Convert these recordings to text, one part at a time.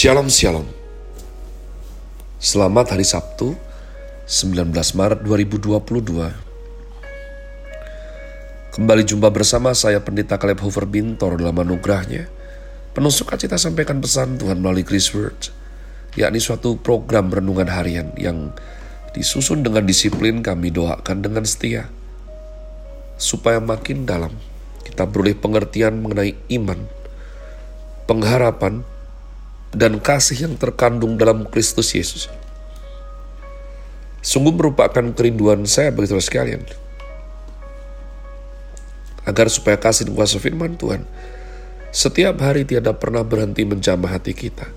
Shalom Shalom. Selamat hari Sabtu 19 Maret 2022 Kembali jumpa bersama saya Pendeta Caleb Hoover Bintor dalam anugerahnya. Penuh sukacita sampaikan pesan Tuhan melalui Chris Word yakni suatu program renungan harian yang disusun dengan disiplin kami doakan dengan setia supaya makin dalam kita beroleh pengertian mengenai iman, pengharapan, dan kasih yang terkandung dalam Kristus Yesus. Sungguh merupakan kerinduan saya bagi saudara sekalian. Agar supaya kasih dan kuasa firman Tuhan setiap hari tiada pernah berhenti menjamah hati kita.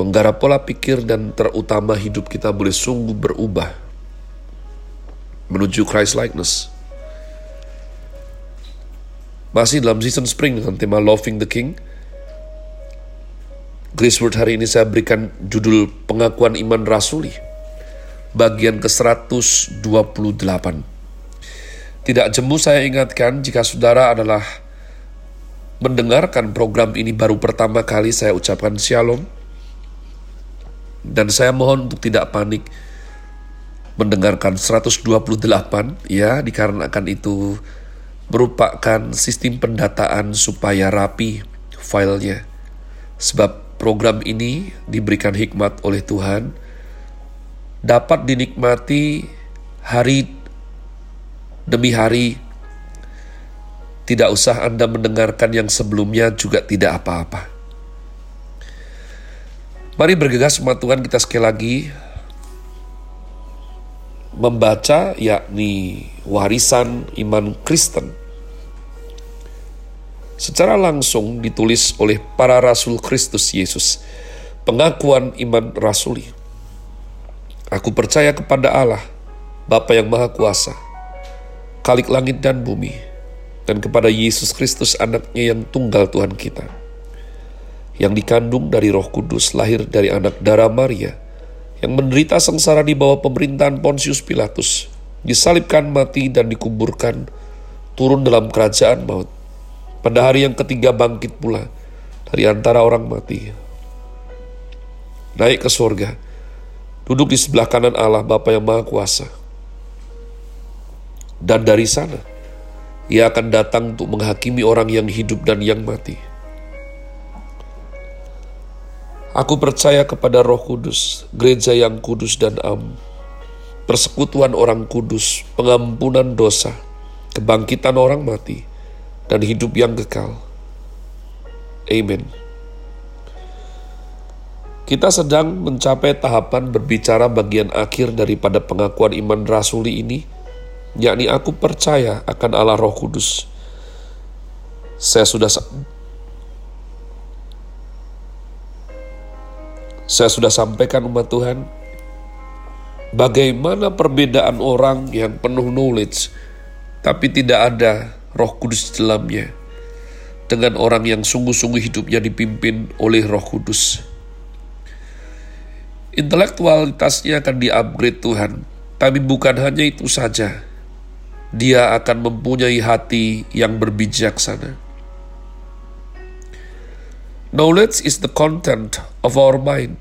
Menggarap pola pikir dan terutama hidup kita boleh sungguh berubah menuju Christ likeness. Masih dalam season spring dengan tema Loving the King, Grace Word hari ini saya berikan judul pengakuan iman rasuli bagian ke-128. Tidak jemu saya ingatkan jika saudara adalah mendengarkan program ini baru pertama kali saya ucapkan shalom dan saya mohon untuk tidak panik mendengarkan 128 ya dikarenakan itu merupakan sistem pendataan supaya rapi filenya sebab program ini diberikan hikmat oleh Tuhan dapat dinikmati hari demi hari tidak usah Anda mendengarkan yang sebelumnya juga tidak apa-apa. Mari bergegas sama Tuhan kita sekali lagi membaca yakni warisan iman Kristen secara langsung ditulis oleh para rasul Kristus Yesus. Pengakuan iman rasuli. Aku percaya kepada Allah, Bapa yang Maha Kuasa, Kalik langit dan bumi, dan kepada Yesus Kristus anaknya yang tunggal Tuhan kita, yang dikandung dari roh kudus, lahir dari anak darah Maria, yang menderita sengsara di bawah pemerintahan Pontius Pilatus, disalibkan mati dan dikuburkan, turun dalam kerajaan maut, pada hari yang ketiga bangkit pula dari antara orang mati. Naik ke surga, duduk di sebelah kanan Allah Bapa yang Maha Kuasa. Dan dari sana, ia akan datang untuk menghakimi orang yang hidup dan yang mati. Aku percaya kepada roh kudus, gereja yang kudus dan am, persekutuan orang kudus, pengampunan dosa, kebangkitan orang mati, dan hidup yang kekal. Amin. Kita sedang mencapai tahapan berbicara bagian akhir daripada pengakuan iman rasuli ini, yakni aku percaya akan Allah Roh Kudus. Saya sudah saya sudah sampaikan umat Tuhan bagaimana perbedaan orang yang penuh knowledge tapi tidak ada roh kudus di dalamnya. Dengan orang yang sungguh-sungguh hidupnya dipimpin oleh roh kudus. Intelektualitasnya akan di-upgrade Tuhan. Tapi bukan hanya itu saja. Dia akan mempunyai hati yang berbijaksana. Knowledge is the content of our mind,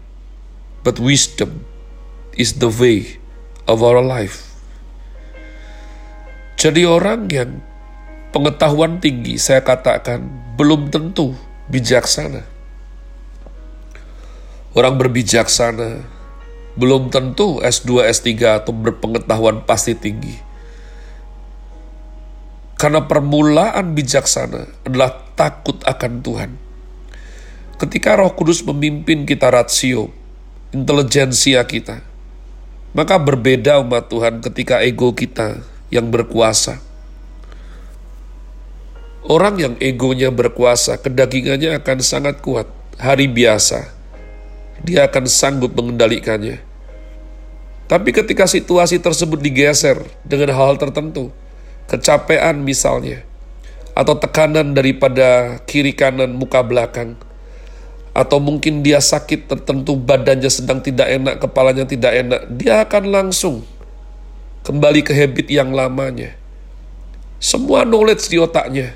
but wisdom is the way of our life. Jadi orang yang pengetahuan tinggi, saya katakan belum tentu bijaksana. Orang berbijaksana belum tentu S2, S3 atau berpengetahuan pasti tinggi. Karena permulaan bijaksana adalah takut akan Tuhan. Ketika roh kudus memimpin kita rasio, intelijensia kita, maka berbeda umat Tuhan ketika ego kita yang berkuasa Orang yang egonya berkuasa, kedagingannya akan sangat kuat. Hari biasa, dia akan sanggup mengendalikannya. Tapi ketika situasi tersebut digeser dengan hal-hal tertentu, kecapean misalnya, atau tekanan daripada kiri kanan muka belakang, atau mungkin dia sakit tertentu, badannya sedang tidak enak, kepalanya tidak enak, dia akan langsung kembali ke habit yang lamanya. Semua knowledge di otaknya,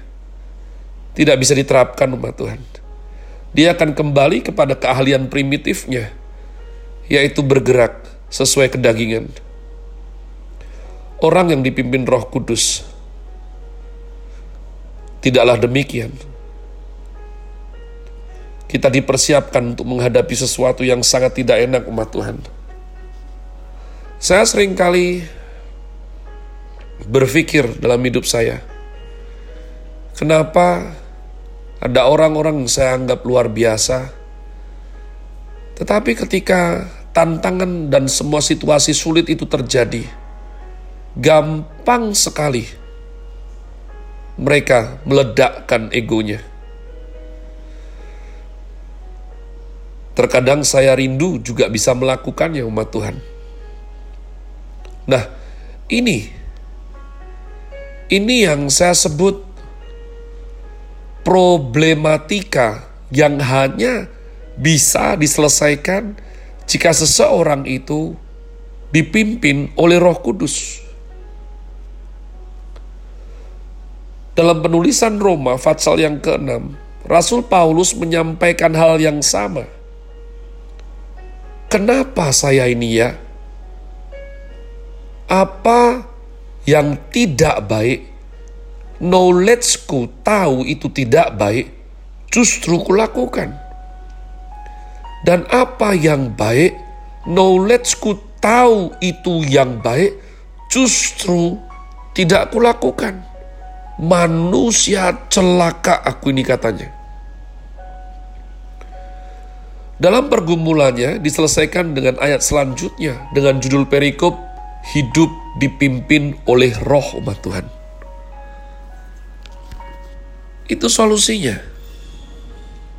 tidak bisa diterapkan umat Tuhan. dia akan kembali kepada keahlian primitifnya, yaitu bergerak sesuai kedagingan. Orang yang dipimpin Roh Kudus tidaklah demikian. Kita dipersiapkan untuk menghadapi sesuatu yang sangat tidak enak umat Tuhan. Saya sering kali berpikir dalam hidup saya, kenapa ada orang-orang yang saya anggap luar biasa, tetapi ketika tantangan dan semua situasi sulit itu terjadi, gampang sekali mereka meledakkan egonya. Terkadang saya rindu juga bisa melakukannya umat Tuhan. Nah, ini ini yang saya sebut problematika yang hanya bisa diselesaikan jika seseorang itu dipimpin oleh Roh Kudus. Dalam penulisan Roma Fatsal yang ke-6, Rasul Paulus menyampaikan hal yang sama. Kenapa saya ini ya? Apa yang tidak baik knowledgeku tahu itu tidak baik, justru kulakukan. Dan apa yang baik, knowledgeku tahu itu yang baik, justru tidak kulakukan. Manusia celaka aku ini katanya. Dalam pergumulannya diselesaikan dengan ayat selanjutnya dengan judul perikop hidup dipimpin oleh roh umat Tuhan. Itu solusinya.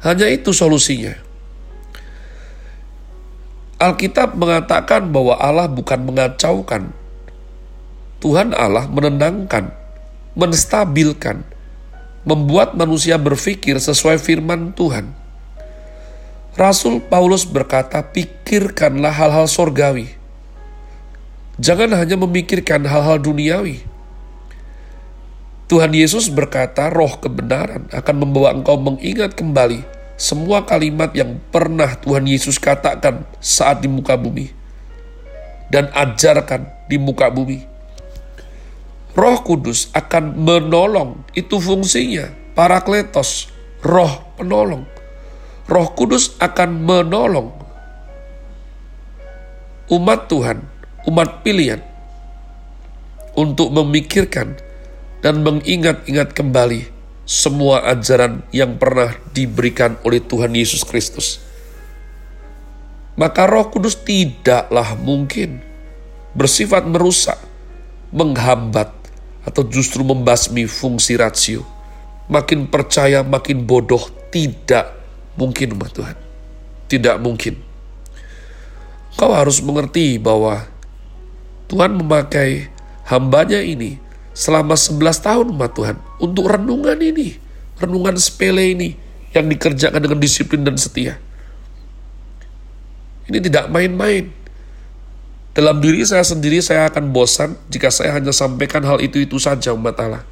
Hanya itu solusinya. Alkitab mengatakan bahwa Allah bukan mengacaukan. Tuhan Allah menenangkan, menstabilkan, membuat manusia berpikir sesuai firman Tuhan. Rasul Paulus berkata, pikirkanlah hal-hal sorgawi. Jangan hanya memikirkan hal-hal duniawi. Tuhan Yesus berkata, "Roh kebenaran akan membawa engkau mengingat kembali semua kalimat yang pernah Tuhan Yesus katakan saat di muka bumi dan ajarkan di muka bumi." Roh Kudus akan menolong, itu fungsinya. Parakletos, roh penolong. Roh Kudus akan menolong umat Tuhan, umat pilihan untuk memikirkan dan mengingat-ingat kembali semua ajaran yang pernah diberikan oleh Tuhan Yesus Kristus. Maka Roh Kudus tidaklah mungkin bersifat merusak, menghambat, atau justru membasmi fungsi rasio. Makin percaya, makin bodoh, tidak mungkin umat Tuhan. Tidak mungkin. Kau harus mengerti bahwa Tuhan memakai hambanya ini selama 11 tahun umat Tuhan untuk renungan ini, renungan sepele ini yang dikerjakan dengan disiplin dan setia. Ini tidak main-main. Dalam diri saya sendiri saya akan bosan jika saya hanya sampaikan hal itu-itu saja umat Allah.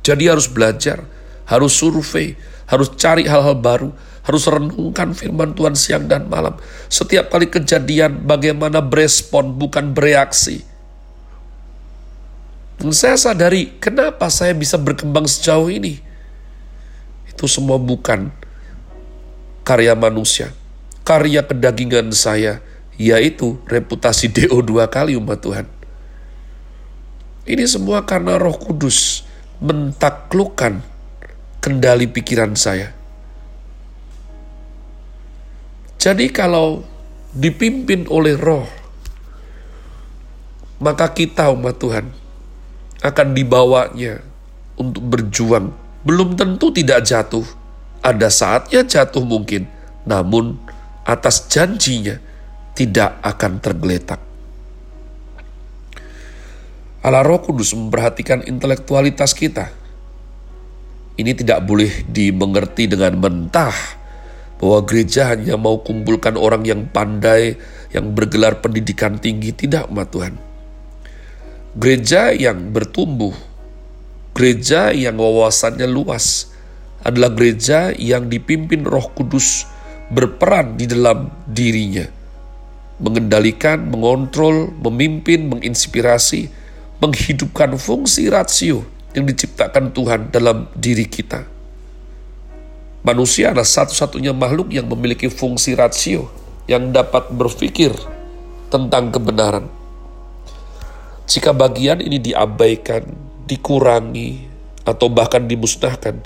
Jadi harus belajar, harus survei, harus cari hal-hal baru, harus renungkan firman Tuhan siang dan malam. Setiap kali kejadian bagaimana berespon bukan bereaksi saya sadari kenapa saya bisa berkembang sejauh ini. Itu semua bukan karya manusia. Karya kedagingan saya, yaitu reputasi DO dua kali umat Tuhan. Ini semua karena roh kudus mentaklukkan kendali pikiran saya. Jadi kalau dipimpin oleh roh, maka kita umat Tuhan akan dibawanya untuk berjuang. Belum tentu tidak jatuh, ada saatnya jatuh mungkin, namun atas janjinya tidak akan tergeletak. Allah Roh Kudus memperhatikan intelektualitas kita. Ini tidak boleh dimengerti dengan mentah bahwa gereja hanya mau kumpulkan orang yang pandai, yang bergelar pendidikan tinggi, tidak umat Tuhan gereja yang bertumbuh, gereja yang wawasannya luas, adalah gereja yang dipimpin Roh Kudus berperan di dalam dirinya, mengendalikan, mengontrol, memimpin, menginspirasi, menghidupkan fungsi rasio yang diciptakan Tuhan dalam diri kita. Manusia adalah satu-satunya makhluk yang memiliki fungsi rasio yang dapat berpikir tentang kebenaran. Jika bagian ini diabaikan, dikurangi, atau bahkan dimusnahkan,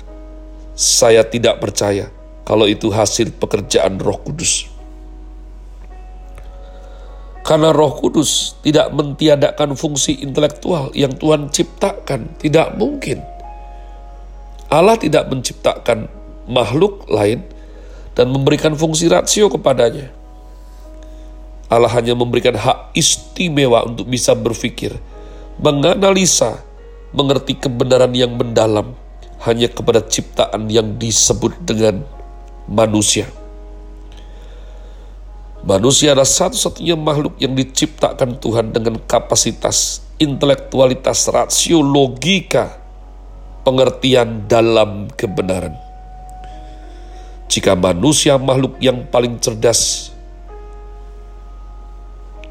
saya tidak percaya kalau itu hasil pekerjaan Roh Kudus. Karena Roh Kudus tidak mentiadakan fungsi intelektual yang Tuhan ciptakan, tidak mungkin. Allah tidak menciptakan makhluk lain dan memberikan fungsi rasio kepadanya. Allah hanya memberikan hak istimewa untuk bisa berpikir, menganalisa, mengerti kebenaran yang mendalam, hanya kepada ciptaan yang disebut dengan manusia. Manusia adalah satu-satunya makhluk yang diciptakan Tuhan dengan kapasitas intelektualitas, rasio, logika, pengertian dalam kebenaran. Jika manusia makhluk yang paling cerdas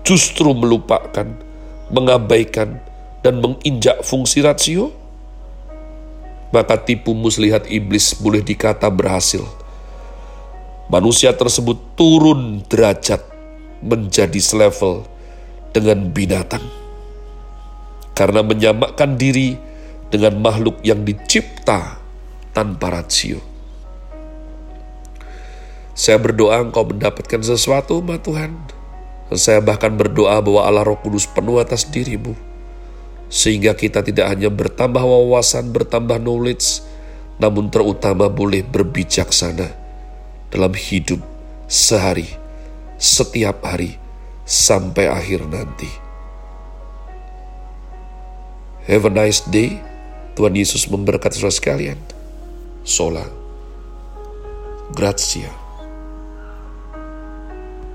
justru melupakan, mengabaikan, dan menginjak fungsi rasio, maka tipu muslihat iblis boleh dikata berhasil. Manusia tersebut turun derajat menjadi selevel dengan binatang. Karena menyamakan diri dengan makhluk yang dicipta tanpa rasio. Saya berdoa engkau mendapatkan sesuatu, ma Tuhan. Saya bahkan berdoa bahwa Allah Roh Kudus penuh atas dirimu sehingga kita tidak hanya bertambah wawasan, bertambah knowledge, namun terutama boleh berbijaksana dalam hidup sehari, setiap hari, sampai akhir nanti. Have a nice day. Tuhan Yesus memberkati saudara sekalian. Sola. Grazie.